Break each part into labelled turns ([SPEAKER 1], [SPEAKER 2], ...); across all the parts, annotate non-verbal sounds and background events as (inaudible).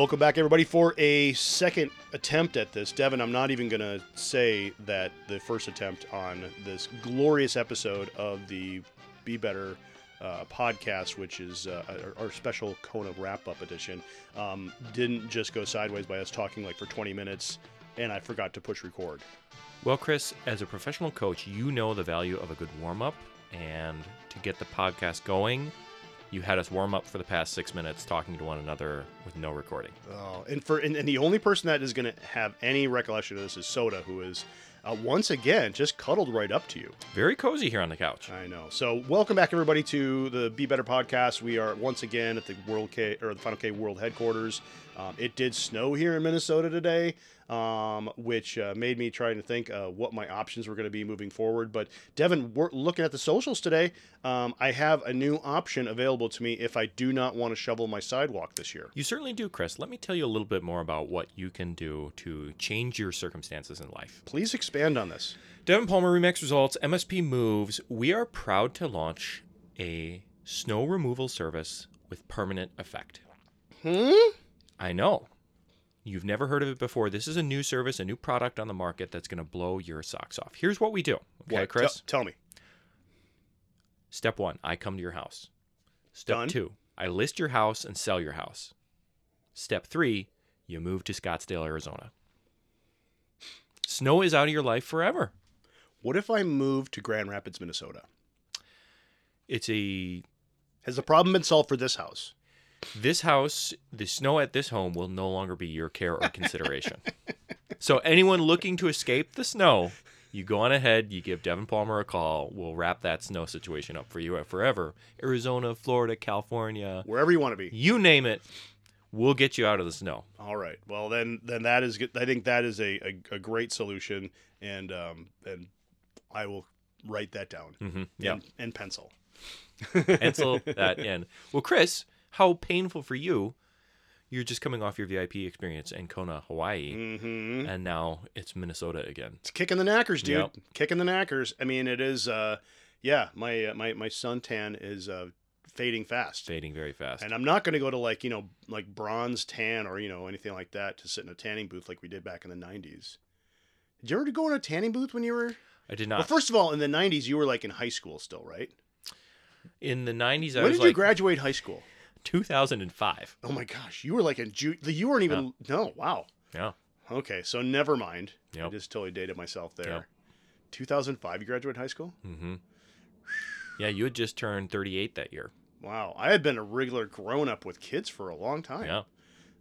[SPEAKER 1] Welcome back, everybody, for a second attempt at this. Devin, I'm not even going to say that the first attempt on this glorious episode of the Be Better uh, podcast, which is uh, our, special Kona wrap up edition, um, didn't just go sideways by us talking like for 20 minutes and I forgot to push record.
[SPEAKER 2] Well, Chris, as a professional coach, you know the value of a good warm up. And to get the podcast going, you had us warm up for the past six minutes talking to one another with no recording.
[SPEAKER 1] Oh, and for and, and the only person that is going to have any recollection of this is Soda, who is uh, once again just cuddled right up to you.
[SPEAKER 2] Very cozy here on the couch.
[SPEAKER 1] I know. So welcome back everybody to the Be Better podcast. We are once again at the World K or the Final K World headquarters. Um, it did snow here in Minnesota today, um, which uh, made me trying to think uh, what my options were going to be moving forward. But Devin, we're looking at the socials today. Um, I have a new option available to me if I do not want to shovel my sidewalk this year.
[SPEAKER 2] You certainly do, Chris. Let me tell you a little bit more about what you can do to change your circumstances in life.
[SPEAKER 1] Please expand on this.
[SPEAKER 2] Devin Palmer Remax Results, MSP Moves. We are proud to launch a snow removal service with permanent effect.
[SPEAKER 1] Hmm?
[SPEAKER 2] I know. You've never heard of it before. This is a new service, a new product on the market that's going to blow your socks off. Here's what we do. Okay,
[SPEAKER 1] What?
[SPEAKER 2] Chris?
[SPEAKER 1] Tell- tell me.
[SPEAKER 2] Step one, I come to your house. Step
[SPEAKER 1] Done.
[SPEAKER 2] two, I list your house and sell your house. Step three, you move to Scottsdale, Arizona. Snow is out of your life forever.
[SPEAKER 1] What if I move to Grand Rapids, Minnesota?
[SPEAKER 2] It's a
[SPEAKER 1] Has the problem been solved for this house?
[SPEAKER 2] This house, the snow at this home will no longer be your care or consideration. (laughs) so anyone looking to escape the snow, you go on ahead, you give Devin Palmer a call. We'll wrap that snow situation up for you forever. Arizona, Florida, California,
[SPEAKER 1] Wherever you want to be.
[SPEAKER 2] you name it, we'll get you out of the snow.
[SPEAKER 1] All right. Well, then, then that is good. I think that is a, a, a great solution, and um, and I will write that down.
[SPEAKER 2] Mm-hmm. Yeah.
[SPEAKER 1] In, in pencil.
[SPEAKER 2] pencil (laughs) that in. Well, Chris, how painful for you. You're just coming off your VIP experience in Kona, Hawaii,
[SPEAKER 1] Mm-hmm.
[SPEAKER 2] and now it's Minnesota again.
[SPEAKER 1] It's kicking the knackers, dude.
[SPEAKER 2] Yep.
[SPEAKER 1] Kicking the knackers. I mean, it is. Uh, yeah, my uh, my my suntan is uh, fading fast.
[SPEAKER 2] Fading very fast.
[SPEAKER 1] And I'm not going to go to like you know like bronze tan or you know anything like that to sit in a tanning booth like we did back in the '90s. Did you ever go in a tanning booth when you were?
[SPEAKER 2] I did not.
[SPEAKER 1] Well, first of all, in the '90s, you were like in high school still, right?
[SPEAKER 2] in the 90s, I
[SPEAKER 1] when
[SPEAKER 2] was
[SPEAKER 1] did you
[SPEAKER 2] like
[SPEAKER 1] graduate high school?
[SPEAKER 2] 2005.
[SPEAKER 1] Oh my gosh, you were like in Ju- You weren't even. No, wow.
[SPEAKER 2] Yeah.
[SPEAKER 1] Okay, so never mind. I
[SPEAKER 2] Yep.
[SPEAKER 1] just totally dated myself there.
[SPEAKER 2] Yep.
[SPEAKER 1] 2005, you graduated high school?
[SPEAKER 2] Mm-hmm. Yeah, you had just turned 38 that year.
[SPEAKER 1] Wow, I had been a regular grown up with kids for a long time.
[SPEAKER 2] Yeah.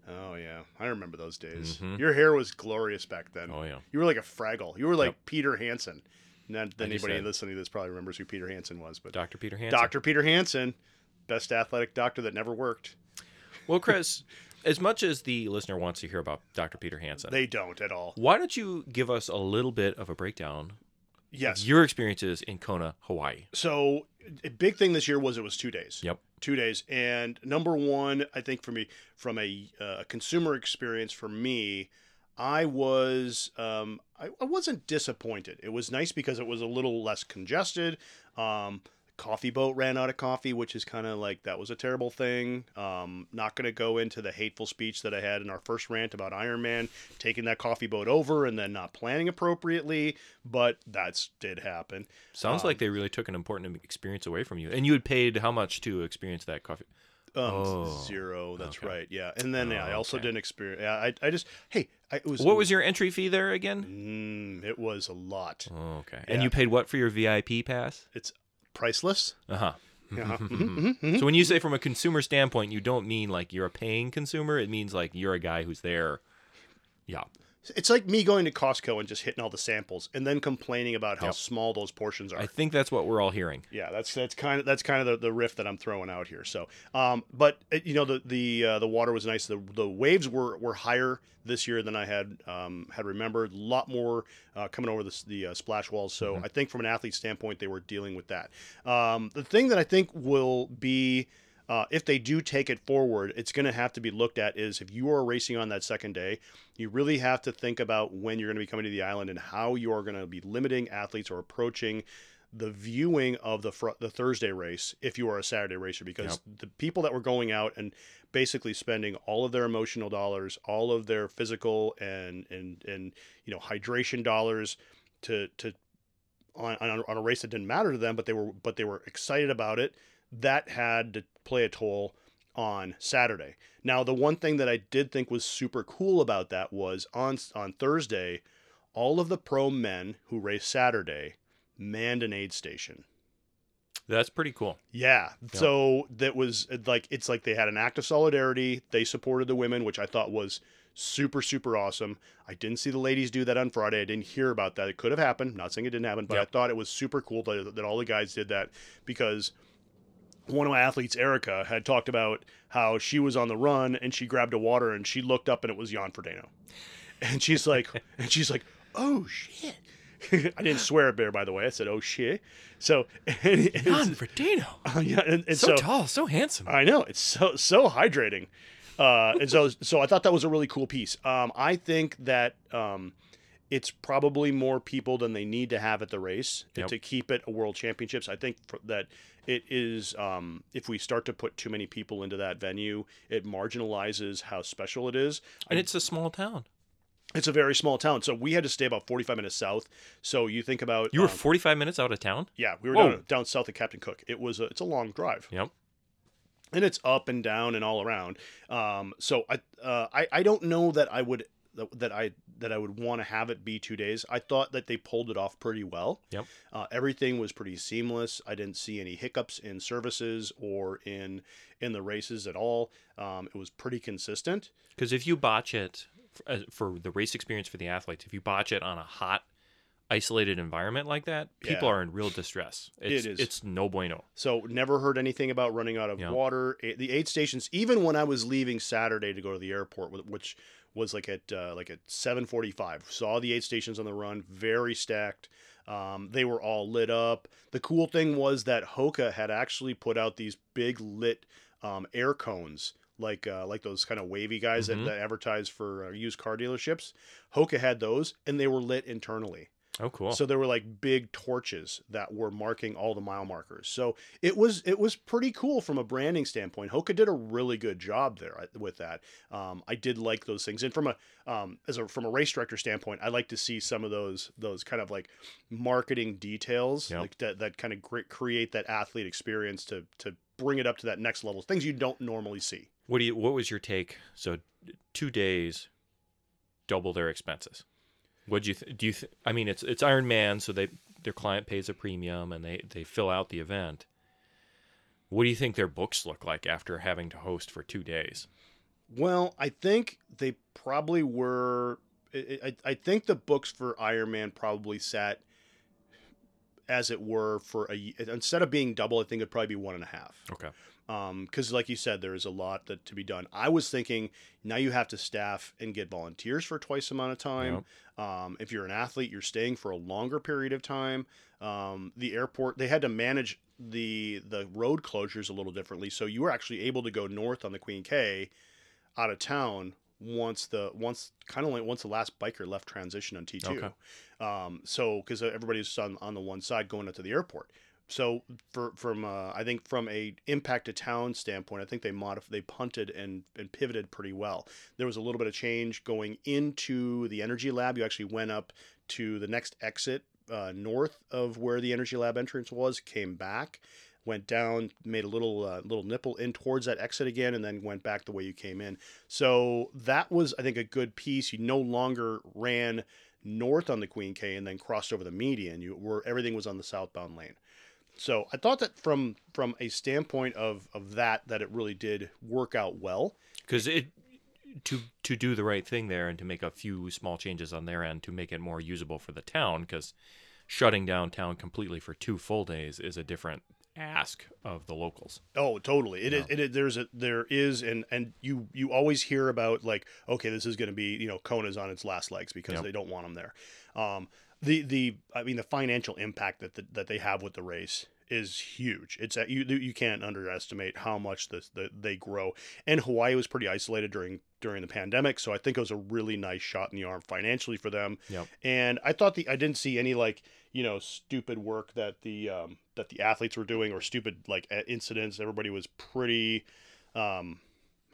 [SPEAKER 1] Oh yeah, I remember those days.
[SPEAKER 2] Mhm.
[SPEAKER 1] Your hair was glorious back then.
[SPEAKER 2] Oh, yeah.
[SPEAKER 1] You were like a Fraggle. You were like
[SPEAKER 2] Yep.
[SPEAKER 1] Peter Hansen. Not that anybody listening to this probably remembers who Peter Hansen was, but
[SPEAKER 2] Dr. Peter Hansen.
[SPEAKER 1] Dr. Peter Hansen, best athletic doctor that never worked.
[SPEAKER 2] Well, Chris, as much as the listener wants to hear about Dr. Peter Hansen,
[SPEAKER 1] They don't at all.
[SPEAKER 2] why don't you give us a little bit of a breakdown
[SPEAKER 1] Yes.
[SPEAKER 2] your experiences in Kona, Hawaii?
[SPEAKER 1] So a big thing this year was it was two days.
[SPEAKER 2] Yep.
[SPEAKER 1] Two days, and number one, I think for me, from a uh, consumer experience, for me, I was um, I, I wasn't disappointed. It was nice because it was a little less congested. Um, coffee boat ran out of coffee, which is kind of like that was a terrible thing. Um, not going to go into the hateful speech that I had in our first rant about Ironman taking that coffee boat over and then not planning appropriately, but that's did happen.
[SPEAKER 2] Sounds
[SPEAKER 1] Um,
[SPEAKER 2] like they really took an important experience away from you. And you had paid how much to experience that coffee?
[SPEAKER 1] Um,
[SPEAKER 2] Oh,
[SPEAKER 1] zero. That's
[SPEAKER 2] okay.
[SPEAKER 1] right. Yeah, and then yeah, I
[SPEAKER 2] Oh,
[SPEAKER 1] also
[SPEAKER 2] okay.
[SPEAKER 1] didn't experience. Yeah, I, I just hey, I, it was
[SPEAKER 2] What was your entry fee there again?
[SPEAKER 1] Mm, it was a lot.
[SPEAKER 2] Oh, okay. And you paid what for your VIP pass?
[SPEAKER 1] It's priceless.
[SPEAKER 2] Uh huh.
[SPEAKER 1] Yeah. (laughs) Mhm, mhm.
[SPEAKER 2] So when you say from a consumer standpoint, you don't mean like you're a paying consumer. It means like you're a guy who's there. Yeah.
[SPEAKER 1] It's like me going to Costco and just hitting all the samples and then complaining about how
[SPEAKER 2] Yep.
[SPEAKER 1] small those portions are.
[SPEAKER 2] I think that's what we're all hearing.
[SPEAKER 1] yeah, that's that's kind of that's kind of the, the riff that I'm throwing out here. So, um, but uh, you know the the uh, the water was nice. The the waves were were higher this year than I had um, had remembered. A lot more uh, coming over the the uh, splash walls. So I think from an athlete standpoint, they were dealing with that. Um, the thing that I think will be uh, if they do take it forward, it's going to have to be looked at is if you are racing on that second day, you really have to think about when you're going to be coming to the island and how you are going to be limiting athletes or approaching the viewing of the fr- the Thursday race if you are a Saturday racer because the people that were going out and basically spending all of their emotional dollars, all of their physical and and and you know hydration dollars to to on, on, on a race that didn't matter to them, but they were but they were excited about it. That had to play a toll on Saturday. Now, the one thing that I did think was super cool about that was on on Thursday, all of the pro men who raced Saturday manned an aid station.
[SPEAKER 2] That's pretty cool.
[SPEAKER 1] Yeah. So that was like it's like they had an act of solidarity. They supported the women, which I thought was super super awesome. I didn't see the ladies do that on Friday. I didn't hear about that. It could have happened. Not saying it didn't happen, but
[SPEAKER 2] Yep.
[SPEAKER 1] I thought it was super cool that, that all the guys did that because one of my athletes, Erica, had talked about how she was on the run and she grabbed a water and she looked up and it was Jan Frodeno. (laughs) And she's like, and she's like, oh shit. (laughs) I didn't swear at Bear, by the way. I said, oh shit. So, (laughs) and, and-
[SPEAKER 2] Jan Frodeno.
[SPEAKER 1] yeah, and, and
[SPEAKER 2] So,
[SPEAKER 1] so,
[SPEAKER 2] tall, so handsome.
[SPEAKER 1] I know it's so so hydrating, uh, and so so I thought that was a really cool piece. Um, I think that um, it's probably more people than they need to have at the race
[SPEAKER 2] Yep.
[SPEAKER 1] to keep it a world championships. I think that it is um, if we start to put too many people into that venue, it marginalizes how special it is.
[SPEAKER 2] and it's a small town.
[SPEAKER 1] It's a very small town, so we had to stay about forty five minutes south. So you think about
[SPEAKER 2] You were
[SPEAKER 1] um,
[SPEAKER 2] 45 minutes out of town?
[SPEAKER 1] yeah, we were down, down south of Captain Cook. It was a, it's a long drive.
[SPEAKER 2] Yep.
[SPEAKER 1] and it's up and down and all around. Um, so I, uh, I I don't know that I would that I that I would want to have it be two days. I thought that they pulled it off pretty well.
[SPEAKER 2] Yep.
[SPEAKER 1] Uh, everything was pretty seamless. I didn't see any hiccups in services or in in the races at all. Um, it was pretty consistent.
[SPEAKER 2] Because if you botch it for, uh, for the race experience for the athletes, if you botch it on a hot, isolated environment like that, people
[SPEAKER 1] Yeah.
[SPEAKER 2] are in real distress. It's,
[SPEAKER 1] is.
[SPEAKER 2] It's no bueno.
[SPEAKER 1] So never heard anything about running out of
[SPEAKER 2] Yeah.
[SPEAKER 1] water. The aid stations, even when I was leaving Saturday to go to the airport, which was like at uh, like at seven forty five, saw the eight stations on the run, very stacked. Um, they were all lit up. The cool thing was that Hoka had actually put out these big lit um, air cones, like uh, like those kind of wavy guys
[SPEAKER 2] Mhm.
[SPEAKER 1] that, that advertise for uh, used car dealerships. Hoka had those, and they were lit internally.
[SPEAKER 2] Oh, cool.
[SPEAKER 1] So there were like big torches that were marking all the mile markers. So it was it was pretty cool from a branding standpoint. Hoka did a really good job there uh, with that. Um, I did like those things, and from a um, as a from a race director standpoint, I like to see some of those those kind of like marketing details
[SPEAKER 2] Yep.
[SPEAKER 1] like that that kind of cre- create that athlete experience to to bring it up to that next level. Things you don't normally see.
[SPEAKER 2] what do you? What was your take? So, two days, double their expenses. What do you th- do? You th- I mean, it's it's Ironman, so they their client pays a premium and they they fill out the event. What do you think their books look like after having to host for two days?
[SPEAKER 1] Well, I think they probably were. I, I I think the books for Ironman probably sat, as it were, for a instead of being double, I think it'd probably be one and a half.
[SPEAKER 2] Okay.
[SPEAKER 1] Because, like you said, there is a lot that to be done. I was thinking now you have to staff and get volunteers for twice the amount of time. Um, if you're an athlete, you're staying for a longer period of time. Um, the airport they had to manage the the road closures a little differently, so you were actually able to go north on the Queen K, out of town once the once kind of like once the last biker left transition on T two.
[SPEAKER 2] Okay.
[SPEAKER 1] Um, so because everybody's on on the one side going up to the airport. So for from uh, I think from a impact to town standpoint, I think they modif- they punted and, and pivoted pretty well. There was a little bit of change going into the energy lab. You actually went up to the next exit uh, north of where the energy lab entrance was, came back, went down, made a little uh, little nipple in towards that exit again, and then went back the way you came in. So that was I think a good piece. You no longer ran north on the Queen K and then crossed over the median. You were everything was on the southbound lane. So I thought that from from a standpoint of of that that it really did work out well.
[SPEAKER 2] because it to to do the right thing there and to make a few small changes on their end to make it more usable for the town because shutting down town completely for two full days is a different ask of the locals
[SPEAKER 1] Oh, totally. It is. It is. There's a. There is, and and you you always hear about like, okay, this is going to be you know Kona's on its last legs because
[SPEAKER 2] Yep.
[SPEAKER 1] they don't want them there. Um, the the I mean the financial impact that the, that they have with the race is huge. It's at, you you can't underestimate how much this the, they grow. And Hawaii was pretty isolated during during the pandemic, so I think it was a really nice shot in the arm financially for them.
[SPEAKER 2] Yep.
[SPEAKER 1] And I thought the I didn't see any like you know stupid work that the um, that the athletes were doing or stupid like incidents. Everybody was pretty. Um,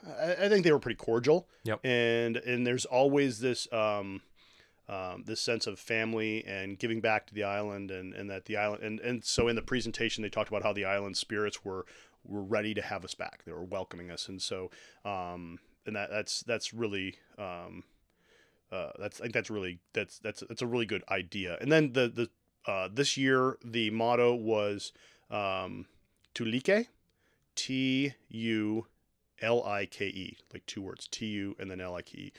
[SPEAKER 1] I, I think they were pretty cordial.
[SPEAKER 2] Yep.
[SPEAKER 1] And and there's always this um, um, this sense of family and giving back to the island and, and that the island and, and so in the presentation they talked about how the island spirits were were ready to have us back. They were welcoming us. And so um, and that that's that's really um, uh, that's I think that's really that's that's that's a really good idea. And then the the uh, this year the motto was um, Tulike T U L I K E like two words T U and then L I K E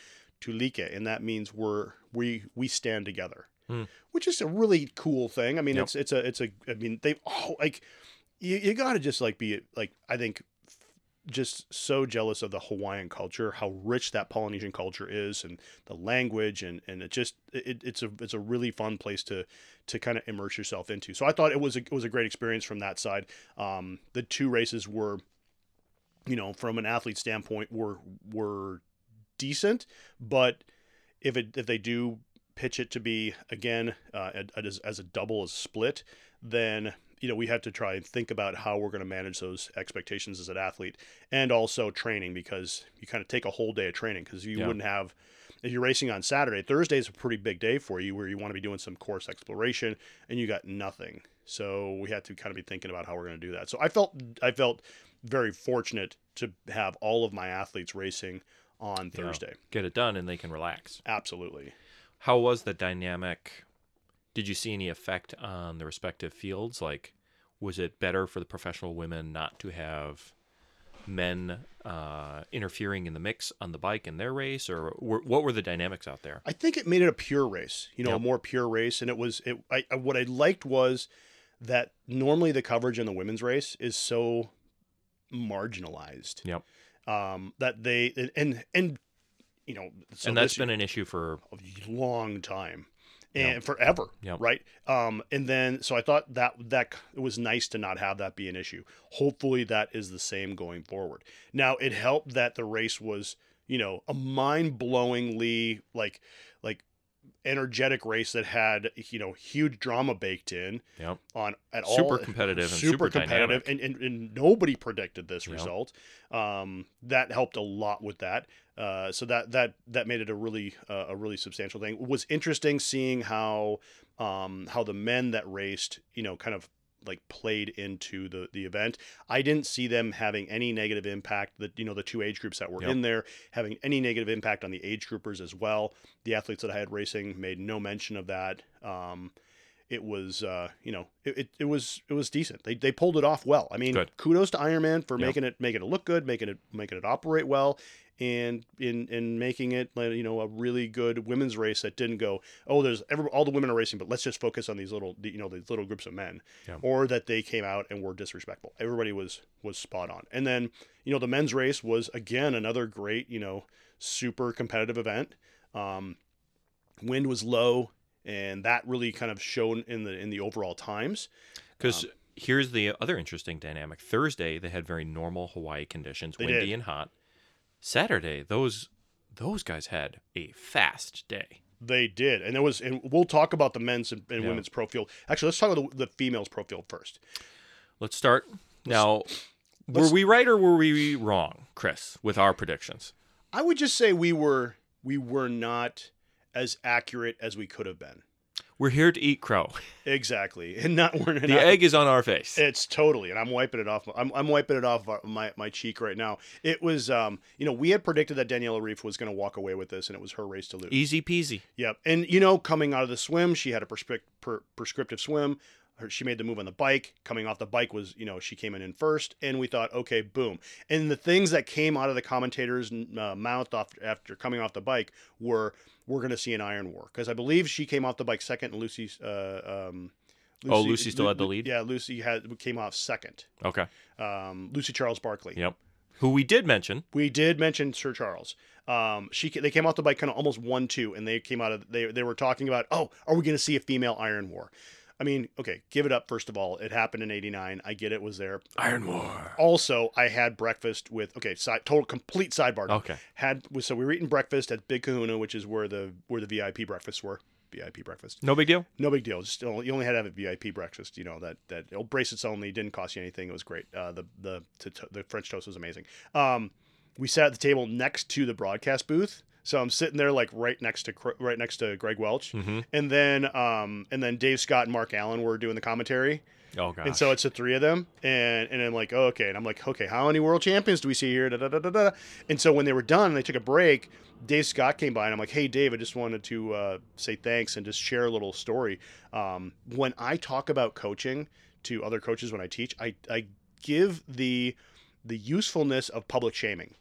[SPEAKER 1] Tulike, and that means we're we we stand together,
[SPEAKER 2] Hmm.
[SPEAKER 1] which is a really cool thing. I mean,
[SPEAKER 2] Yep.
[SPEAKER 1] it's it's a it's a I mean they oh like you, you got to just like be like I think just so jealous of the Hawaiian culture, how rich that Polynesian culture is, and the language, and and it just it, it's a it's a really fun place to to kind of immerse yourself into. So I thought it was a, it was a great experience from that side. Um, the two races were, you know, from an athlete standpoint, were were decent, but if it if they do pitch it to be again uh, as, as a double as split, then you know we have to try and think about how we're going to manage those expectations as an athlete and also training because you kind of take a whole day of training because you
[SPEAKER 2] Yeah.
[SPEAKER 1] wouldn't have if you're racing on Saturday, Thursday is a pretty big day for you where you want to be doing some course exploration and you got nothing. So we had to kind of be thinking about how we're going to do that. So I felt I felt very fortunate to have all of my athletes racing on
[SPEAKER 2] Yeah.
[SPEAKER 1] Thursday.
[SPEAKER 2] Get it done and they can relax.
[SPEAKER 1] Absolutely.
[SPEAKER 2] How was the dynamic? Did you see any effect on the respective fields? Like, was it better for the professional women not to have men uh, interfering in the mix on the bike in their race, or were, what were the dynamics out there?
[SPEAKER 1] I think it made it a pure race, you know,
[SPEAKER 2] Yep.
[SPEAKER 1] a more pure race. And it was, it, I- what I liked was that normally the coverage in the women's race is so marginalized.
[SPEAKER 2] Yep.
[SPEAKER 1] Um, that they, and, and, and you know, so
[SPEAKER 2] and that's been an issue for
[SPEAKER 1] a long time
[SPEAKER 2] Yep.
[SPEAKER 1] and forever
[SPEAKER 2] Yep.
[SPEAKER 1] right um and then so i thought that that it was nice to not have that be an issue hopefully that is the same going forward now it helped that the race was you know a mind-blowingly like like energetic race that had you know huge drama baked in
[SPEAKER 2] Yep.
[SPEAKER 1] on at all.
[SPEAKER 2] Super
[SPEAKER 1] all
[SPEAKER 2] competitive and
[SPEAKER 1] super,
[SPEAKER 2] super
[SPEAKER 1] competitive and, and, and nobody predicted this
[SPEAKER 2] Yep.
[SPEAKER 1] result um, that helped a lot with that uh, so that that that made it a really uh, a really substantial thing it was interesting seeing how um, how the men that raced you know kind of like played into the the event i didn't see them having any negative impact that you know the two age groups that were
[SPEAKER 2] Yep.
[SPEAKER 1] in there having any negative impact on the age groupers as well the athletes that i had racing made no mention of that um, it was uh, you know it, it, it was it was decent they, they pulled it off well i mean
[SPEAKER 2] Good.
[SPEAKER 1] kudos to ironman for
[SPEAKER 2] Yep.
[SPEAKER 1] making it making it look good making it making it operate well and in in making it you know a really good women's race that didn't go oh there's every, all the women are racing but let's just focus on these little you know these little groups of men
[SPEAKER 2] Yeah.
[SPEAKER 1] or that they came out and were disrespectful everybody was was spot on and then you know the men's race was again another great you know super competitive event um wind was low and that really kind of shown in the in the overall times
[SPEAKER 2] Because
[SPEAKER 1] Um,
[SPEAKER 2] here's the other interesting dynamic. Thursday they had very normal Hawaii conditions, windy
[SPEAKER 1] did.
[SPEAKER 2] and hot. Saturday those those guys had a fast day.
[SPEAKER 1] They did, and there was, and we'll talk about the men's and, and
[SPEAKER 2] Yeah.
[SPEAKER 1] women's pro field. Actually, let's talk about the, the females pro field first.
[SPEAKER 2] Let's start now. Were
[SPEAKER 1] let's-
[SPEAKER 2] we right or were we wrong, Chris, with our predictions?
[SPEAKER 1] I would just say we were we were not as accurate as we could have been.
[SPEAKER 2] We're here to eat crow.
[SPEAKER 1] Exactly, and not we're
[SPEAKER 2] The
[SPEAKER 1] not,
[SPEAKER 2] egg is on our face.
[SPEAKER 1] It's totally, and I'm wiping it off. I'm, I'm wiping it off my, my cheek right now. It was, um, you know, we had predicted that Daniela Ryf was going to walk away with this, and it was her race to lose.
[SPEAKER 2] Easy peasy.
[SPEAKER 1] Yep. And you know, coming out of the swim, she had a perspe- per- prescriptive swim. Her, she made the move on the bike. Coming off the bike was, you know, she came in in first, and we thought, okay, boom. And the things that came out of the commentators' uh, mouth off, after coming off the bike were, we're going to see an iron war because I believe she came off the bike second, and Lucy's. Uh, um,
[SPEAKER 2] Oh, Lucy still had the lead?
[SPEAKER 1] Yeah, Lucy had came off second.
[SPEAKER 2] Okay.
[SPEAKER 1] Um, Lucy Charles-Barclay.
[SPEAKER 2] Yep. Who we did mention.
[SPEAKER 1] We did mention Sir Charles. Um, she they came off the bike kind of almost one two, and they came out of they they were talking about oh, are we going to see a female Iron War? I mean, okay, give it up first of all. It happened in '89. I get it was there.
[SPEAKER 2] Iron War.
[SPEAKER 1] Also, I had breakfast with okay, side, total complete sidebar.
[SPEAKER 2] Okay.
[SPEAKER 1] Had so we were eating breakfast at Big Kahuna, which is where the where the VIP breakfasts were. VIP breakfast.
[SPEAKER 2] No big deal.
[SPEAKER 1] No big deal. Just you only had to have a VIP breakfast. You know that that old bracelets only didn't cost you anything. It was great. Uh, the the to, to- the French toast was amazing. Um, we sat at the table next to the broadcast booth, so I'm sitting there like right next to right next to Greg Welch,
[SPEAKER 2] Mm-hmm.
[SPEAKER 1] and then um and then Dave Scott and Mark Allen were doing the commentary,
[SPEAKER 2] Oh god.
[SPEAKER 1] and so it's the three of them, and and I'm like, oh, okay, and I'm like, okay, how many world champions do we see here? Da, da, da, da, da. And so when they were done, and they took a break. Dave Scott came by, and I'm like, hey, Dave, I just wanted to uh, say thanks and just share a little story. Um, when I talk about coaching to other coaches when I teach, I I give the the usefulness of public shaming.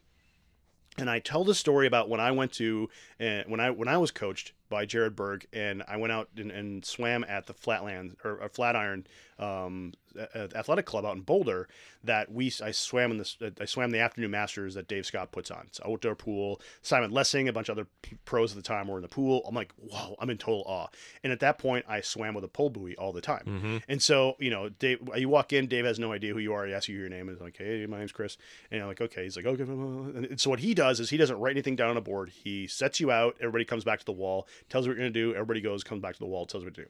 [SPEAKER 1] And I tell the story about when I went to uh, when I when I was coached by Jared Berg, and I went out and, and swam at the Flatland or, or Flatiron um, Athletic Club out in Boulder. That we I swam in this I swam the afternoon masters that Dave Scott puts on. It's outdoor pool. Simon Lessing, a bunch of other pros at the time were in the pool. I'm like, whoa, I'm in total awe. And at that point, I swam with a pull buoy all the time.
[SPEAKER 2] Mm-hmm.
[SPEAKER 1] And so, you know, Dave, you walk in, Dave has no idea who you are. He asks you your name. And he's like, hey, my name's Chris. And I'm like, okay. He's like, okay. And so what he does is he doesn't write anything down on a board. He sets you out. Everybody comes back to the wall, tells you what you're going to do. Everybody goes, comes back to the wall, tells you what to do.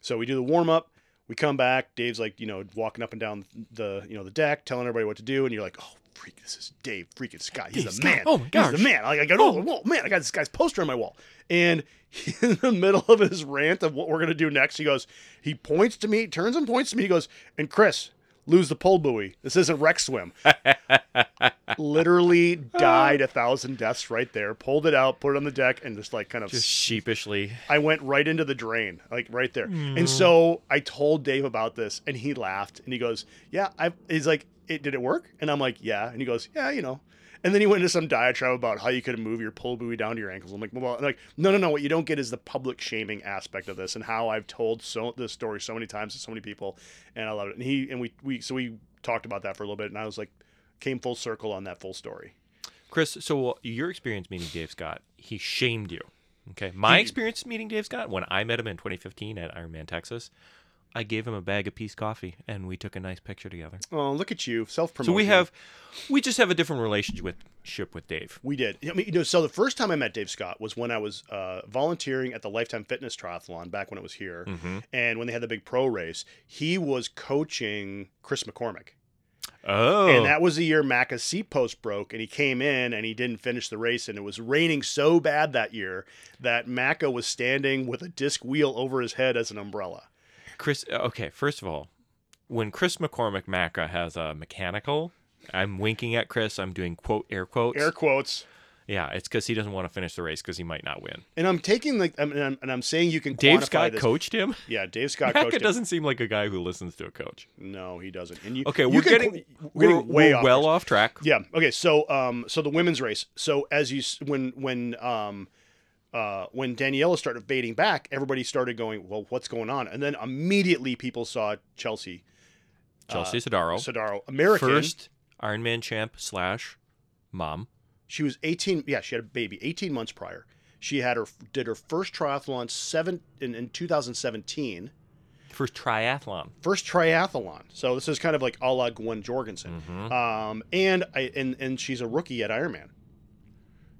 [SPEAKER 1] So we do the warm up. We come back. Dave's like, you know, walking up and down the, you know, the deck, telling everybody what to do. And you're like, oh, freak, this is Dave freaking Scott. He's
[SPEAKER 2] Dave
[SPEAKER 1] the
[SPEAKER 2] Scott.
[SPEAKER 1] man.
[SPEAKER 2] Oh, my
[SPEAKER 1] He's
[SPEAKER 2] gosh.
[SPEAKER 1] the man. Like, I go, oh, whoa, man, I got this guy's poster on my wall. And he, (laughs) in the middle of his rant of what we're going to do next, he goes, he points to me, turns and points to me. He goes, and Chris, lose the pull buoy. This isn't rec swim. (laughs) Literally died a thousand deaths right there. Pulled it out, put it on the deck, and just like kind of
[SPEAKER 2] Just sheepishly.
[SPEAKER 1] I went right into the drain, like right there.
[SPEAKER 2] Mm.
[SPEAKER 1] And so I told Dave about this, and he laughed, and he goes, "Yeah." I he's like, it, "Did it work?" And I'm like, "Yeah." And he goes, "Yeah, you know." And then he went into some diatribe about how you could move your pull buoy down to your ankles. I'm like, well, I'm like, no, no, no. What you don't get is the public shaming aspect of this, and how I've told so this story so many times to so many people, and I love it. And he and we we so we talked about that for a little bit, and I was like, came full circle on that full story.
[SPEAKER 2] Chris, so your experience meeting Dave Scott, he shamed you. Okay. My
[SPEAKER 1] He-
[SPEAKER 2] experience meeting Dave Scott, when I met him in 2015 at Ironman Texas, I gave him a bag of peace coffee and we took a nice picture together.
[SPEAKER 1] Oh, look at you, self promotion.
[SPEAKER 2] So we have, we just have a different relationship with, ship with Dave.
[SPEAKER 1] We did. I mean, you know, so the first time I met Dave Scott was when I was uh, volunteering at the Lifetime Fitness Triathlon back when it was here,
[SPEAKER 2] Mm-hmm.
[SPEAKER 1] and when they had the big pro race, he was coaching Chris McCormick,
[SPEAKER 2] Oh.
[SPEAKER 1] and that was the year Macca's seat post broke, and he came in and he didn't finish the race, and it was raining so bad that year that Macca was standing with a disc wheel over his head as an umbrella.
[SPEAKER 2] Chris, uh, okay, first of all, when Chris McCormick Macca has a mechanical, I'm winking at Chris. I'm doing quote air quotes.
[SPEAKER 1] Air quotes.
[SPEAKER 2] yeah, it's because he doesn't want to finish the race because he might not win.
[SPEAKER 1] And I'm taking like, and I'm, and I'm saying you can
[SPEAKER 2] Dave Scott
[SPEAKER 1] this.
[SPEAKER 2] coached him.
[SPEAKER 1] Yeah, Dave Scott (laughs) coached.
[SPEAKER 2] Macca
[SPEAKER 1] him.
[SPEAKER 2] doesn't seem like a guy who listens to a coach.
[SPEAKER 1] No, he doesn't. And you,
[SPEAKER 2] Okay,
[SPEAKER 1] you
[SPEAKER 2] we're
[SPEAKER 1] can
[SPEAKER 2] getting
[SPEAKER 1] we're
[SPEAKER 2] we're,
[SPEAKER 1] getting way
[SPEAKER 2] we're
[SPEAKER 1] off
[SPEAKER 2] well off track.
[SPEAKER 1] Yeah. Okay. So, um, so the women's race. So as you when when um, uh, when Daniela started fading back, everybody started going, "Well, what's going on?" And then immediately people saw Chelsea
[SPEAKER 2] Chelsea Sodaro,
[SPEAKER 1] Sodaro, American.
[SPEAKER 2] first Ironman champ slash mom.
[SPEAKER 1] She was 18. Yeah, she had a baby 18 months prior. She had her did her first triathlon seven in, in 2017.
[SPEAKER 2] First triathlon.
[SPEAKER 1] First triathlon. So this is kind of like a la Gwen Jorgensen.
[SPEAKER 2] Mhm.
[SPEAKER 1] Um, and I and and she's a rookie at Ironman.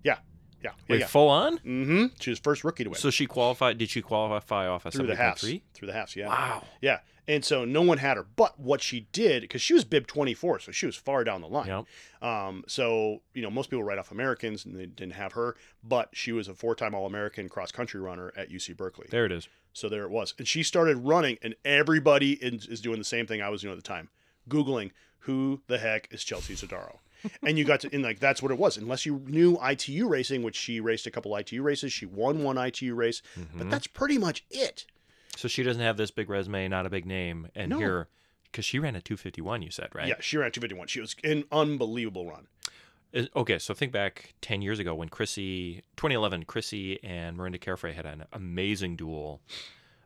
[SPEAKER 1] Yeah. Yeah.
[SPEAKER 2] Wait,
[SPEAKER 1] yeah.
[SPEAKER 2] full on?
[SPEAKER 1] Mm-hmm. She was first rookie to win.
[SPEAKER 2] So she qualified. Did she qualify off a
[SPEAKER 1] through the halves.
[SPEAKER 2] 70.3?
[SPEAKER 1] Through the halves, yeah.
[SPEAKER 2] Wow.
[SPEAKER 1] Yeah. And so no one had her. But what she did, because she was bib 24, so she was far down the line.
[SPEAKER 2] Yep.
[SPEAKER 1] Um, so, you know, most people write off Americans and they didn't have her, but she was a four time All American cross country runner at UC Berkeley.
[SPEAKER 2] There it is.
[SPEAKER 1] So there it was. And she started running, and everybody is, is doing the same thing I was doing at the time Googling who the heck is Chelsea Sodaro. And you got to, and like, that's what it was. Unless you knew ITU racing, which she raced a couple ITU races, she won one ITU race,
[SPEAKER 2] Mm-hmm.
[SPEAKER 1] but that's pretty much it.
[SPEAKER 2] So she doesn't have this big resume, not a big name, and
[SPEAKER 1] No.
[SPEAKER 2] here, because she ran a 251, you said, right?
[SPEAKER 1] Yeah, she ran 251. She was an unbelievable run.
[SPEAKER 2] Okay, so think back 10 years ago when Chrissy, 2011, Chrissy and Mirinda Carfrae had an amazing duel.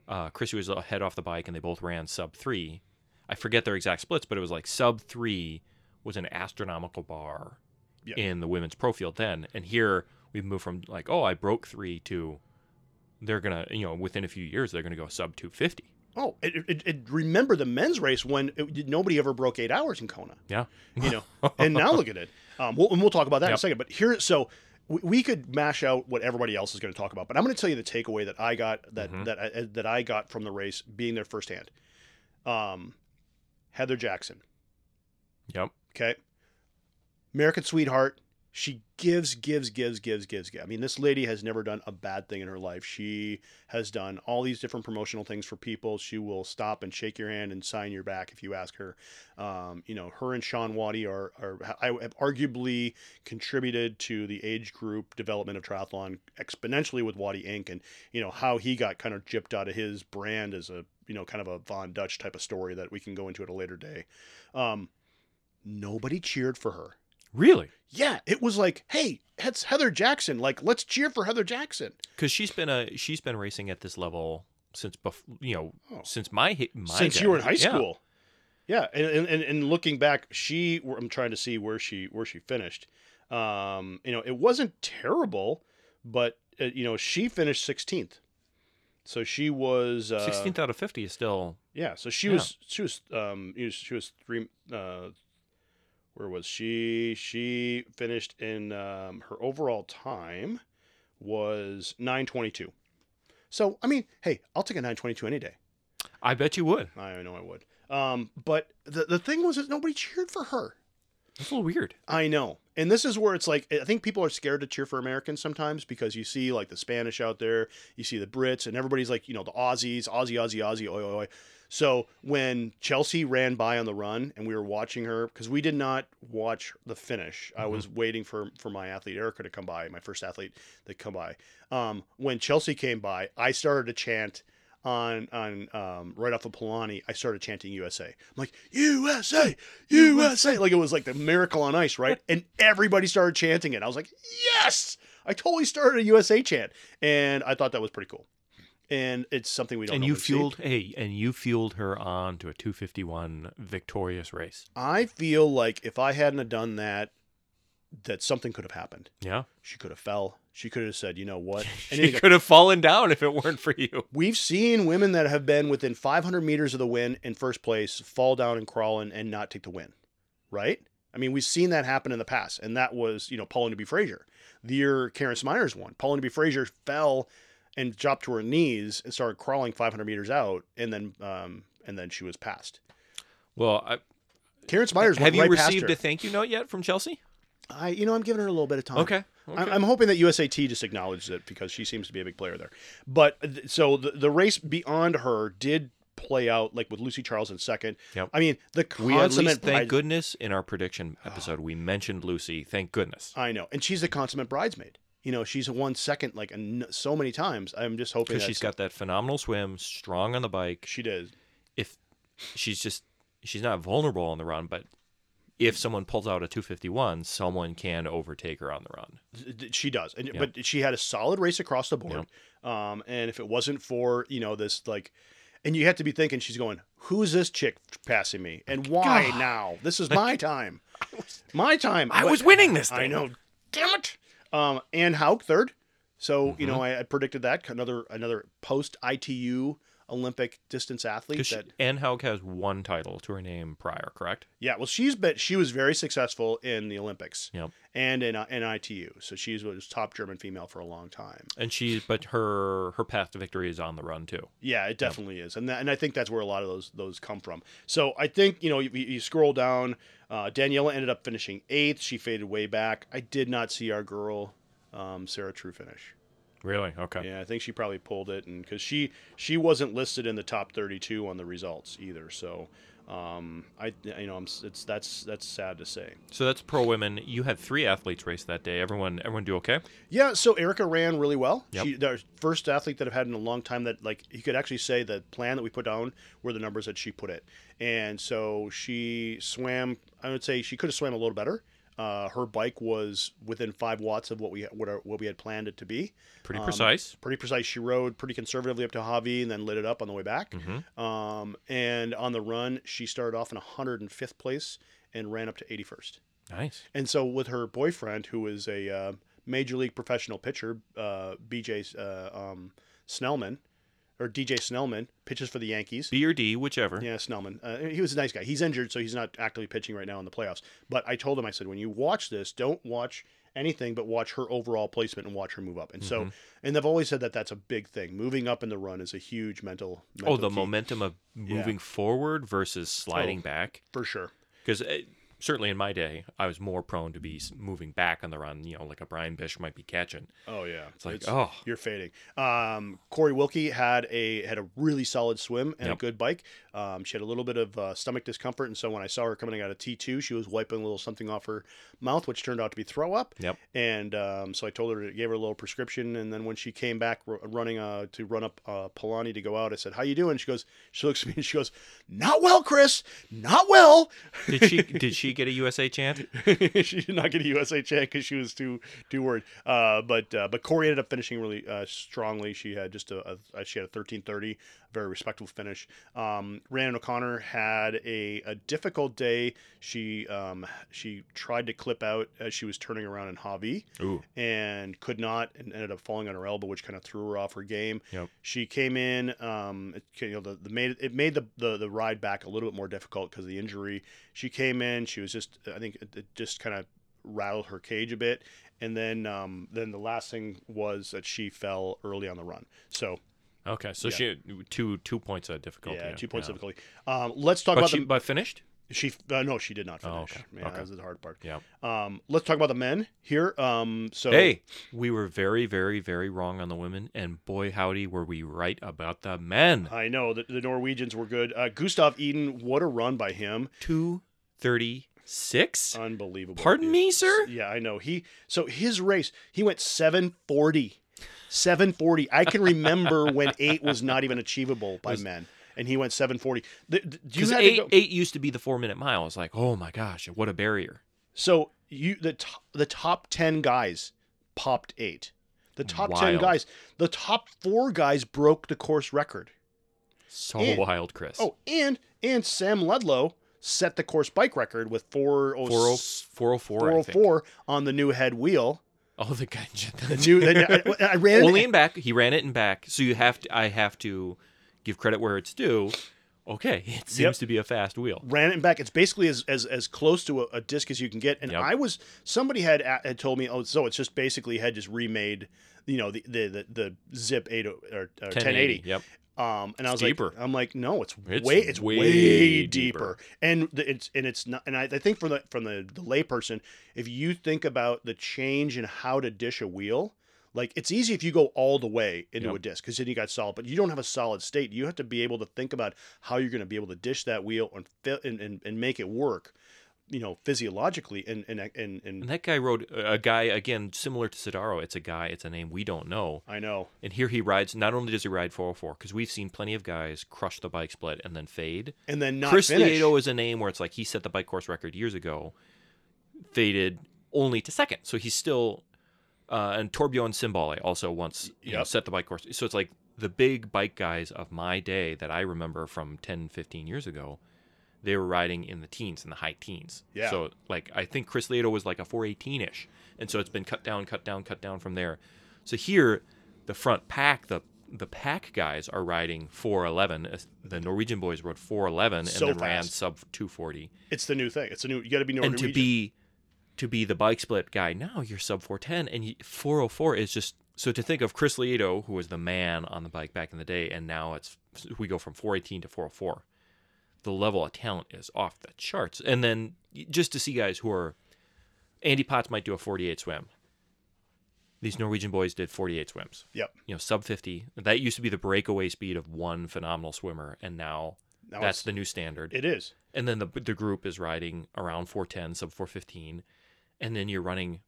[SPEAKER 2] Uh, Chrissy was ahead off the bike and they both ran sub three. I forget their exact splits, but it was like sub three was an astronomical bar
[SPEAKER 1] Yeah.
[SPEAKER 2] in the women's pro field then. And here we've moved from like, oh, I broke three to they're going to, you know, within a few years, they're going to go sub 250.
[SPEAKER 1] Oh, it, it, it, remember the men's race when it, nobody ever broke eight hours in Kona.
[SPEAKER 2] Yeah.
[SPEAKER 1] You know, and now look at it. Um, we'll, and we'll talk about that in a second. But here, so we, we could mash out what everybody else is going to talk about. But I'm going to tell you the takeaway that I got that
[SPEAKER 2] Mhm.
[SPEAKER 1] that I, that I got from the race, being there firsthand. Um, Heather Jackson.
[SPEAKER 2] Yep.
[SPEAKER 1] Okay. American sweetheart. She gives, gives, gives, gives, gives, gives. I mean, this lady has never done a bad thing in her life. She has done all these different promotional things for people. She will stop and shake your hand and sign your back if you ask her. Um, you know, her and Sean Wattie are, are I have arguably contributed to the age group development of triathlon exponentially with Wattie Ink. And, you know, how he got kind of gypped out of his brand as a, you know, kind of a Von Dutch type of story that we can go into at a later day. Um, nobody cheered for her.
[SPEAKER 2] Really?
[SPEAKER 1] Yeah, it was like, hey, that's Heather Jackson. Like, let's cheer for Heather Jackson.
[SPEAKER 2] Because she's been a she's been racing at this level since bef- you know
[SPEAKER 1] Oh.
[SPEAKER 2] since my my
[SPEAKER 1] Since
[SPEAKER 2] day.
[SPEAKER 1] you were in high
[SPEAKER 2] Yeah.
[SPEAKER 1] school. Yeah, and, and and looking back, she I'm trying to see where she where she finished. Um, you know, it wasn't terrible, but uh, you know, she finished 16th. So she was uh,
[SPEAKER 2] 16th out of 50 is still
[SPEAKER 1] Yeah, so she
[SPEAKER 2] Yeah.
[SPEAKER 1] was she was um you know, she was three uh where was she? She finished in um her overall time was 922. So, I mean, hey, I'll take a 922 any day.
[SPEAKER 2] I bet you would.
[SPEAKER 1] I know I would. Um but the the thing was that nobody cheered for her.
[SPEAKER 2] That's a little weird.
[SPEAKER 1] I know. And this is where it's like I think people are scared to cheer for Americans sometimes because you see like the Spanish out there, you see the Brits, and everybody's like, you know, the Aussies, Aussie, Aussie, Aussie, oi, oi, oi. So when Chelsea ran by on the run and we were watching her, because we did not watch the finish, I was waiting for for my athlete Erica to come by, my first athlete to come by. Um, when Chelsea came by, I started to chant on on um, right off of Palani, I started chanting USA. I'm like USA, USA, like it was like the miracle on ice, right? And everybody started chanting it. I was like, yes! I totally started a USA chant, and I thought that was pretty cool. And it's something we don't.
[SPEAKER 2] And you
[SPEAKER 1] normally see.
[SPEAKER 2] fueled hey, and you fueled her on to a 251 victorious race.
[SPEAKER 1] I feel like if I hadn't have done that, that something could have happened.
[SPEAKER 2] Yeah.
[SPEAKER 1] She could have fell. She could have said, you know what? (laughs)
[SPEAKER 2] She
[SPEAKER 1] Anything-
[SPEAKER 2] could have fallen down if it weren't for you.
[SPEAKER 1] We've seen women that have been within 500 meters of the win in first place fall down and crawl and, and not take the win, right? I mean, we've seen that happen in the past, and that was, you know, Paula Newby-Fraser. The year Karen Smyers won, Paula Newby-Fraser fell and dropped to her knees and started crawling 500 meters out, and then um, and then she was passed.
[SPEAKER 2] Well, I,
[SPEAKER 1] Karen Smyers
[SPEAKER 2] have you
[SPEAKER 1] right
[SPEAKER 2] received a thank you note yet from Chelsea?
[SPEAKER 1] I, you know, I'm giving her a little bit of time.
[SPEAKER 2] Okay.
[SPEAKER 1] I'm, I'm hoping that USAT just acknowledges it because she seems to be a big player there. But so the, the race beyond her did play out like with Lucy Charles in second.
[SPEAKER 2] Yep.
[SPEAKER 1] I mean, the
[SPEAKER 2] we at
[SPEAKER 1] consummate
[SPEAKER 2] least, thank
[SPEAKER 1] bride-
[SPEAKER 2] goodness, in our prediction episode, we mentioned Lucy. Thank goodness.
[SPEAKER 1] I know, and she's the consummate bridesmaid. You know, she's won second like so many times. I'm just hoping
[SPEAKER 2] Because she's got that phenomenal swim, strong on the bike.
[SPEAKER 1] she did.
[SPEAKER 2] If she's just, she's not vulnerable on the run, but if someone pulls out a 251, someone can overtake her on the run.
[SPEAKER 1] She does, and,
[SPEAKER 2] Yeah.
[SPEAKER 1] but she had a solid race across the board. Um, and if it wasn't for you know this like, and you have to be thinking she's going, who's this chick passing me, and why
[SPEAKER 2] God.
[SPEAKER 1] now? This is (laughs) my time, my time.
[SPEAKER 2] I
[SPEAKER 1] But-
[SPEAKER 2] was winning this thing.
[SPEAKER 1] I know, damn it. Um, Anne Haug third. So you
[SPEAKER 2] Mm-hmm.
[SPEAKER 1] know I, I predicted that another another post ITU Olympic distance athlete. That
[SPEAKER 2] Anne Haug has one title to her name prior, correct?
[SPEAKER 1] yeah, well she's been she was very successful in the Olympics
[SPEAKER 2] Yep.
[SPEAKER 1] and in uh, in ITU. So she's was top German female for a long time.
[SPEAKER 2] And she, but her her path to victory is on the run too.
[SPEAKER 1] Yeah, it definitely is, and that, and I think that's where a lot of those those come from. So I think you know you, you scroll down. Uh, Daniela ended up finishing eighth. She faded way back. I did not see our girl um, Sarah True finish.
[SPEAKER 2] Really? Okay.
[SPEAKER 1] Yeah, I think she probably pulled it, and because she she wasn't listed in the top thirty two on the results either. So um, I you know I'm, it's that's that's sad to say.
[SPEAKER 2] So that's pro women. You had three athletes race that day. Everyone, everyone do okay?
[SPEAKER 1] Yeah, so Erica ran really well.
[SPEAKER 2] Yep.
[SPEAKER 1] She the first athlete that I've had in a long time that like you could actually say the plan that we put down were the numbers that she put it. And so she swam I would say she could have swam a little better. Uh, her bike was within five watts of what we what, our, what we had planned it to be.
[SPEAKER 2] Pretty
[SPEAKER 1] Um,
[SPEAKER 2] precise.
[SPEAKER 1] Pretty precise. She rode pretty conservatively up to Hawi and then lit it up on the way back.
[SPEAKER 2] hmm
[SPEAKER 1] Um, and on the run, she started off in 105th place and ran up to 81st.
[SPEAKER 2] Nice.
[SPEAKER 1] And so with her boyfriend, who is a uh, major league professional pitcher, uh, BJ uh, um, Snellman, or DJ Snellman pitches for the Yankees.
[SPEAKER 2] B or D, whichever.
[SPEAKER 1] Yeah, Snellman. Uh, he was a nice guy. He's injured, so he's not actively pitching right now in the playoffs. But I told him, I said, when you watch this, don't watch anything but watch her overall placement and watch her move up. And so, and they've always said that that's a big thing. Moving up in the run is a huge mental. mental
[SPEAKER 2] Oh, the
[SPEAKER 1] key,
[SPEAKER 2] momentum of moving forward versus sliding
[SPEAKER 1] Oh.
[SPEAKER 2] back.
[SPEAKER 1] for sure.
[SPEAKER 2] Because certainly in my day, I was more prone to be moving back on the run. You know, like a Brian Bish might be catching.
[SPEAKER 1] Oh yeah,
[SPEAKER 2] It's like, oh,
[SPEAKER 1] you're fading. Um, Corey Wilkie had a had a really solid swim and a good bike. Um, she had a little bit of uh, stomach discomfort, and so when I saw her coming out of T two, she was wiping a little something off her mouth, which turned out to be throw up.
[SPEAKER 2] Yep.
[SPEAKER 1] And um, so I told her to gave her a little prescription, and then when she came back r- running uh, to run up uh, Palani to go out, I said, "How you doing?" She goes, she looks at me and she goes, "Not well, Chris. Not well."
[SPEAKER 2] did she did she get a USA chant? (laughs)
[SPEAKER 1] she did not get a USA chant because she was too too worried. Uh, but uh, but Corey ended up finishing really uh, strongly. She had just a, a she had a thirteen thirty, very respectable finish. Um, Rhiannon O'Connor had a, a difficult day. She um, she tried to clip out as she was turning around in Hawi
[SPEAKER 2] Ooh,
[SPEAKER 1] and could not and ended up falling on her elbow, which kind of threw her off her game.
[SPEAKER 2] Yep.
[SPEAKER 1] She came in, um, it, you know, the, the made it made the, the the ride back a little bit more difficult because of the injury. She came in, she was just, I think, it, it just kind of rattled her cage a bit, and then um, then the last thing was that she fell early on the run. So
[SPEAKER 2] okay. So
[SPEAKER 1] Yeah.
[SPEAKER 2] she two two points of difficulty.
[SPEAKER 1] yeah, two points
[SPEAKER 2] yeah.
[SPEAKER 1] difficulty. Um, let's talk
[SPEAKER 2] But
[SPEAKER 1] about
[SPEAKER 2] she
[SPEAKER 1] the
[SPEAKER 2] but finished.
[SPEAKER 1] she. Uh, no, she did not finish.
[SPEAKER 2] Oh, okay.
[SPEAKER 1] Yeah,
[SPEAKER 2] Okay.
[SPEAKER 1] that was the hard part.
[SPEAKER 2] Yeah.
[SPEAKER 1] Um, let's talk about the men here. Um, so
[SPEAKER 2] Hey, we were very, very, very wrong on the women, and boy, howdy, were we right about the men.
[SPEAKER 1] I know that the Norwegians were good. Uh, Gustav Iden, what a run by him!
[SPEAKER 2] Two thirty six.
[SPEAKER 1] Unbelievable.
[SPEAKER 2] Pardon me, sir.
[SPEAKER 1] Yeah, I know. He so his race, he went 740. 740. I can remember (laughs) when 8 was not even achievable by men and he went 740. The, the, you
[SPEAKER 2] Because eight
[SPEAKER 1] go,
[SPEAKER 2] eight used to be the four minute mile. It's like, oh my gosh, what a barrier.
[SPEAKER 1] so you the top, the top 10 guys popped 8. The top 10 guys, the top 4 guys broke the course record.
[SPEAKER 2] So
[SPEAKER 1] And-
[SPEAKER 2] wild, Chris.
[SPEAKER 1] Oh, and and Sam Laidlow set the course bike record with 404
[SPEAKER 2] 404, 404, I think.
[SPEAKER 1] 404 on the new head wheel.
[SPEAKER 2] Oh, the guy. (laughs)
[SPEAKER 1] The new, the, I, I ran it-
[SPEAKER 2] Only in back. He ran it in back. So you have to. I have to give credit where it's due. Okay, (laughs) it seems
[SPEAKER 1] Yep.
[SPEAKER 2] to be a fast wheel.
[SPEAKER 1] ran it back. It's basically as as, as close to a, a disc as you can get. And
[SPEAKER 2] Yep.
[SPEAKER 1] I was somebody had had told me, oh, so it's just basically had just remade, you know, the the the, the Zipp eight oh, or, or 1080.
[SPEAKER 2] Yep.
[SPEAKER 1] Um, and I was
[SPEAKER 2] It's
[SPEAKER 1] like. I'm like, no, it's,
[SPEAKER 2] It's
[SPEAKER 1] way it's way,
[SPEAKER 2] way
[SPEAKER 1] deeper.
[SPEAKER 2] deeper.
[SPEAKER 1] and the, it's and it's not. And I, I think from the from the the layperson, if you think about the change in how to dish a wheel. Like it's easy if you go all the way into
[SPEAKER 2] Yep.
[SPEAKER 1] a disc because then you got solid, but you don't have a solid state. You have to be able to think about how you're going to be able to dish that wheel and and, and, and make it work, you know, physiologically and and and, and,
[SPEAKER 2] And that guy rode a guy again similar to Sodaro. It's a guy. It's a name we don't know.
[SPEAKER 1] I know.
[SPEAKER 2] And here he rides. Not only does he ride 404, because we've seen plenty of guys crush the bike split and then fade.
[SPEAKER 1] And then not
[SPEAKER 2] Chris
[SPEAKER 1] finish.
[SPEAKER 2] Lieto is a name where it's like he set the bike course record years ago, faded only to second. So he's still, uh, and Torbjorn Sindballe also once you know, set the bike course. So it's like the big bike guys of my day that I remember from 10, 15 years ago, they were riding in the teens, in the high teens.
[SPEAKER 1] Yeah.
[SPEAKER 2] So like I think Chris Lieto was like a 418 ish. And so it's been cut down, cut down, cut down from there. So here, the front pack, the the pack guys are riding 411. Uh, The Norwegian boys rode 411 and
[SPEAKER 1] So
[SPEAKER 2] then ran sub 240.
[SPEAKER 1] It's the new thing. It's a new. You got to be Norwegian.
[SPEAKER 2] and to be to be the bike split guy now, you're sub 410, and you, 404 is just so to think of Chris Lieto, who was the man on the bike back in the day, and now it's we go from 418 to 404. The level of talent is off the charts, and then just to see guys who are Andy Potts might do a 48 swim. These Norwegian boys did 48 swims.
[SPEAKER 1] Yep.
[SPEAKER 2] You know, sub 50. That used to be the breakaway speed of one phenomenal swimmer, and now,
[SPEAKER 1] Now
[SPEAKER 2] that's the new standard
[SPEAKER 1] It is.
[SPEAKER 2] and then the the group is riding around 410 sub 415 and then you're running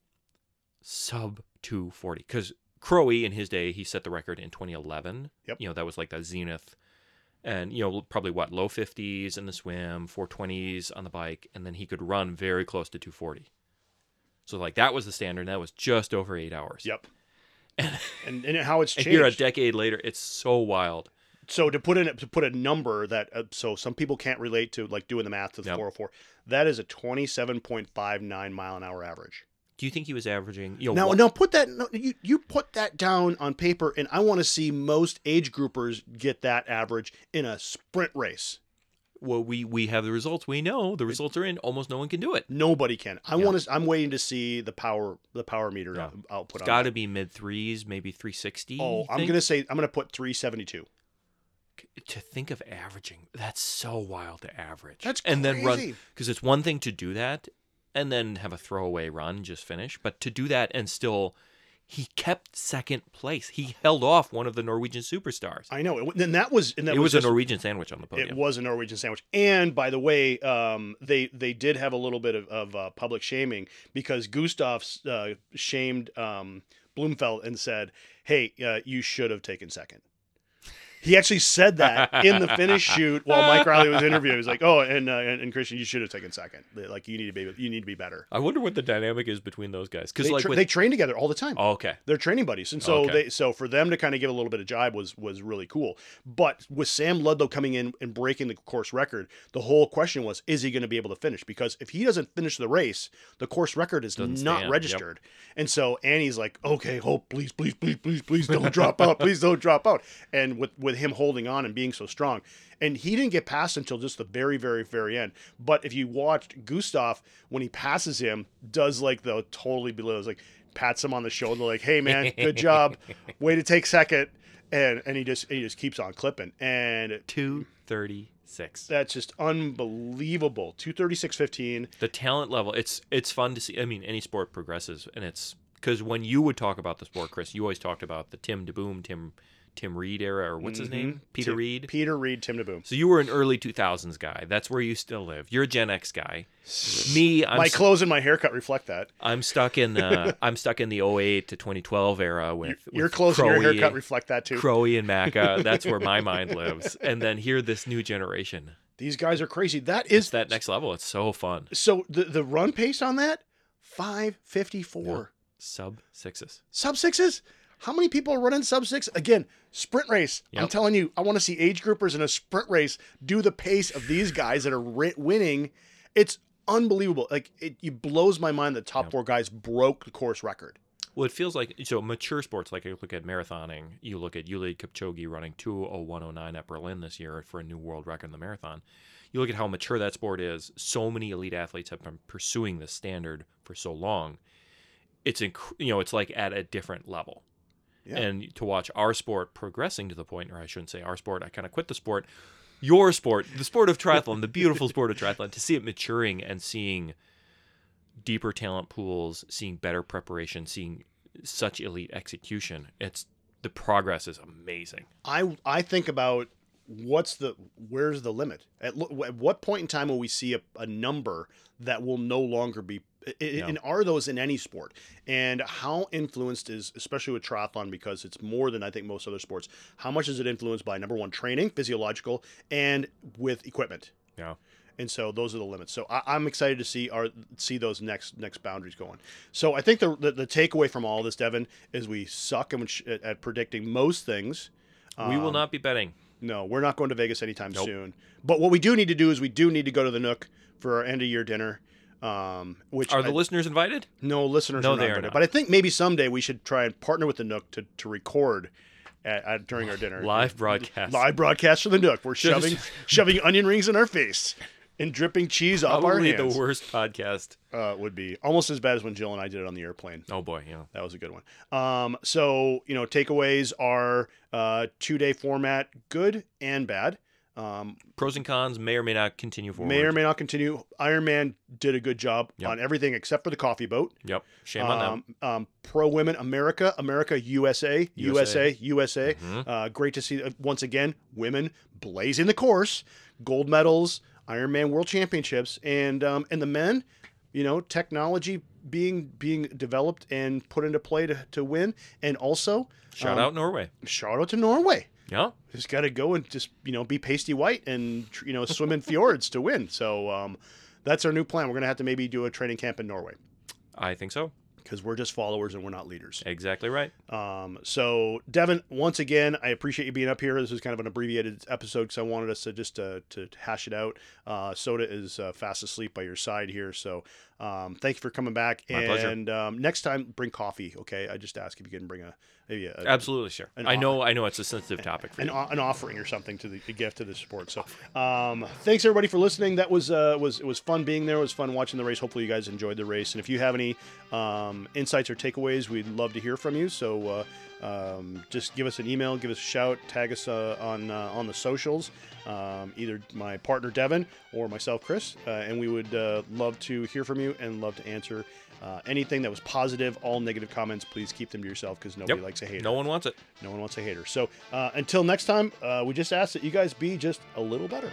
[SPEAKER 2] sub 240 because Crowie in his day he set the record in 2011
[SPEAKER 1] Yep.
[SPEAKER 2] you know that was like the zenith and you know probably what low 50s in the swim 420s on the bike and then he could run very close to 240 so like that was the standard and that was just over eight hours
[SPEAKER 1] Yep. (laughs) and and and how it's (laughs) changed.
[SPEAKER 2] here a decade later it's so wild
[SPEAKER 1] so to put in to put a number that uh, so some people can't relate to like doing the math to the
[SPEAKER 2] Yep.
[SPEAKER 1] 404. That is a 27.59 mile an hour average.
[SPEAKER 2] Do you think he was averaging? You know,
[SPEAKER 1] Now,
[SPEAKER 2] what-
[SPEAKER 1] now put that no, you you put that down on paper, and I want to see most age groupers get that average in a sprint race.
[SPEAKER 2] well, we we have the results. We know the results are in. Almost no one can do it.
[SPEAKER 1] Nobody can. I
[SPEAKER 2] Yeah.
[SPEAKER 1] want to. I'm waiting to see the power the power meter
[SPEAKER 2] Yeah.
[SPEAKER 1] out- output.
[SPEAKER 2] It's got to be mid threes, maybe three sixty.
[SPEAKER 1] Oh, I'm gonna say I'm gonna put 372.
[SPEAKER 2] to think of averaging. That's so wild to average.
[SPEAKER 1] That's
[SPEAKER 2] and then run
[SPEAKER 1] crazy.
[SPEAKER 2] because it's one thing to do that and then have a throwaway run, just finish, but to do that and still. He kept second place. He held off one of the Norwegian superstars.
[SPEAKER 1] I know. And that was and that
[SPEAKER 2] it was,
[SPEAKER 1] just-
[SPEAKER 2] a Norwegian sandwich on the podium.
[SPEAKER 1] It was a Norwegian sandwich. And by the way, um, they they did have a little bit of, of uh, public shaming because Gustav uh, shamed um, Blummenfelt and said, "Hey, uh, you should have taken second. He actually said that in the finish (laughs) shoot while Mike Reilly was interviewing. He was like, "Oh, and, uh, and and Kristian, you should have taken second. Like you need to be you need to be better."
[SPEAKER 2] I wonder what the dynamic is between those guys. Because
[SPEAKER 1] They,
[SPEAKER 2] like
[SPEAKER 1] tra-
[SPEAKER 2] with,
[SPEAKER 1] they train together all the time.
[SPEAKER 2] oh, okay,
[SPEAKER 1] They're training buddies, and so
[SPEAKER 2] Okay.
[SPEAKER 1] they so for them to kind of give a little bit of jibe was was really cool. But with Sam Laidlow coming in and breaking the course record, the whole question was, is he going to be able to finish? Because if he doesn't finish the race, the course record is
[SPEAKER 2] Doesn't
[SPEAKER 1] not
[SPEAKER 2] stand, yep.
[SPEAKER 1] registered. And so Annie's like, okay, hope, please, please, please, please, please don't drop out, please don't drop out. And with with him holding on and being so strong. And he didn't get past until just the very, very, very end. But if you watched Gustav, when he passes him, does like the totally below, like pats him on the shoulder, like, "Hey man, good job, (laughs) way to take second. and and he just he just keeps on clipping, and
[SPEAKER 2] two thirty six.
[SPEAKER 1] that's just unbelievable. Two thirty six fifteen.
[SPEAKER 2] the talent level it's it's fun to see i mean any sport progresses and it's because when you would talk about the sport chris you always talked about the tim deboom tim tim reed era or what's his mm-hmm. name peter
[SPEAKER 1] Tim-
[SPEAKER 2] reed
[SPEAKER 1] Peter Reid, Tim DeBoom.
[SPEAKER 2] so you were an early 2000s guy that's where you still live you're a gen x guy me i'm,
[SPEAKER 1] my
[SPEAKER 2] s-
[SPEAKER 1] clothes and my haircut reflect that.
[SPEAKER 2] I'm stuck in the uh, (laughs) i'm stuck in the 08 to 2012 era with
[SPEAKER 1] Your
[SPEAKER 2] with
[SPEAKER 1] clothes and your
[SPEAKER 2] Crowe,
[SPEAKER 1] haircut reflect that too.
[SPEAKER 2] Crowie and (laughs) Macca. That's where my mind lives. And then here, this new generation.
[SPEAKER 1] These guys are crazy. That
[SPEAKER 2] It's that next level. It's so fun.
[SPEAKER 1] So the the run pace on that, five fifty four.
[SPEAKER 2] Sub sixes.
[SPEAKER 1] Sub sixes? How many people are running sub six? Again, sprint race. I'm telling you, I want to see age groupers in a sprint race do the pace of these guys that are winning. It's unbelievable. Like it, it blows my mind that top
[SPEAKER 2] Yep.
[SPEAKER 1] four guys broke the course record.
[SPEAKER 2] Well, it feels like so mature sports. Like you look at marathoning, you look at Eliud Kipchoge running 20109 at Berlin this year for a new world record in the marathon. You look at how mature that sport is. So many elite athletes have been pursuing this standard for so long. It's inc- you know it's like at a different level.
[SPEAKER 1] Yeah.
[SPEAKER 2] And to watch our sport progressing to the point, or I shouldn't say our sport, I kind of quit the sport. Your sport, the sport of triathlon, the beautiful sport of triathlon, to see it maturing and seeing deeper talent pools, seeing better preparation, seeing such elite execution. It's the progress is amazing.
[SPEAKER 1] I I think about what's the where's the limit at, at what point in time will we see a, a number that will no longer be
[SPEAKER 2] Yeah.
[SPEAKER 1] and are those in any sport and how influenced is especially with triathlon because it's more than i think most other sports how much is it influenced by number one training physiological and with equipment
[SPEAKER 2] Yeah.
[SPEAKER 1] and so those are the limits. So I, I'm excited to see our see those next next boundaries going. So I think the the, the takeaway from all this, Devin, is we suck at, at, predicting most things.
[SPEAKER 2] we will
[SPEAKER 1] Um,
[SPEAKER 2] not be betting.
[SPEAKER 1] No, we're not going to Vegas anytime
[SPEAKER 2] Nope.
[SPEAKER 1] soon. But what we do need to do is we do need to go to the Nook for our end of year dinner. Um, which
[SPEAKER 2] Are the
[SPEAKER 1] I-
[SPEAKER 2] listeners invited?
[SPEAKER 1] no listeners
[SPEAKER 2] No,
[SPEAKER 1] are not
[SPEAKER 2] they are not.
[SPEAKER 1] But I think maybe someday we should try and partner with the Nook to, to record at, at, during our dinner.
[SPEAKER 2] Live broadcast.
[SPEAKER 1] live broadcast from the Nook. We're shoving shoving onion rings in our face and dripping cheese off our
[SPEAKER 2] Probably the worst podcast.
[SPEAKER 1] Uh, would be almost as bad as when Jill and I did it on the airplane.
[SPEAKER 2] Oh boy, yeah.
[SPEAKER 1] That was a good one. Um, so you know, takeaways are uh, two day format, good and bad. Um,
[SPEAKER 2] Pros and cons may or may not continue forward.
[SPEAKER 1] may or may not continue. Ironman did a good job
[SPEAKER 2] Yep.
[SPEAKER 1] on everything except for the coffee boat.
[SPEAKER 2] Yep. Shame on them.
[SPEAKER 1] Um, um, pro women, America, America, USA, USA, USA.
[SPEAKER 2] Mhm.
[SPEAKER 1] Uh, great to see uh, once again women blazing the course, gold medals, Ironman World Championships, and um, and the men, you know, technology being being developed and put into play to, to win, and also
[SPEAKER 2] Shout
[SPEAKER 1] um,
[SPEAKER 2] out Norway.
[SPEAKER 1] shout out to Norway.
[SPEAKER 2] Yeah.
[SPEAKER 1] Just got to go and just you know be pasty white and you know swim in fjords to win. So um, that's our new plan. We're gonna have to maybe do a training camp in Norway.
[SPEAKER 2] I think so.
[SPEAKER 1] because we're just followers and we're not leaders.
[SPEAKER 2] Exactly right.
[SPEAKER 1] Um, so, Devin, once again, I appreciate you being up here. This is kind of an abbreviated episode because I wanted us to just uh, to hash it out. Uh, Soda is uh, fast asleep by your side here, so um, thank you for coming back.
[SPEAKER 2] My pleasure.
[SPEAKER 1] and um, next time, bring coffee. Okay, I just ask if you can bring a maybe a,
[SPEAKER 2] Absolutely, sure. I know. I know it's a sensitive topic for
[SPEAKER 1] an,
[SPEAKER 2] you.
[SPEAKER 1] an offering or something to the a gift to the support. So, um, thanks everybody for listening. That was uh, was it was fun being there. It was fun watching the race. Hopefully, you guys enjoyed the race. And if you have any um, insights or takeaways, we'd love to hear from you. So. Uh, um, just give us an email, give us a shout, tag us uh, on uh, on the socials, um, either my partner Devin or myself, Chris, uh, and we would uh, love to hear from you and love to answer uh, anything that was positive. All negative comments, please keep them to yourself because nobody
[SPEAKER 2] Yep.
[SPEAKER 1] likes a hater.
[SPEAKER 2] No one wants it.
[SPEAKER 1] No one wants a hater. So uh, until next time, uh, we just ask that you guys be just a little better.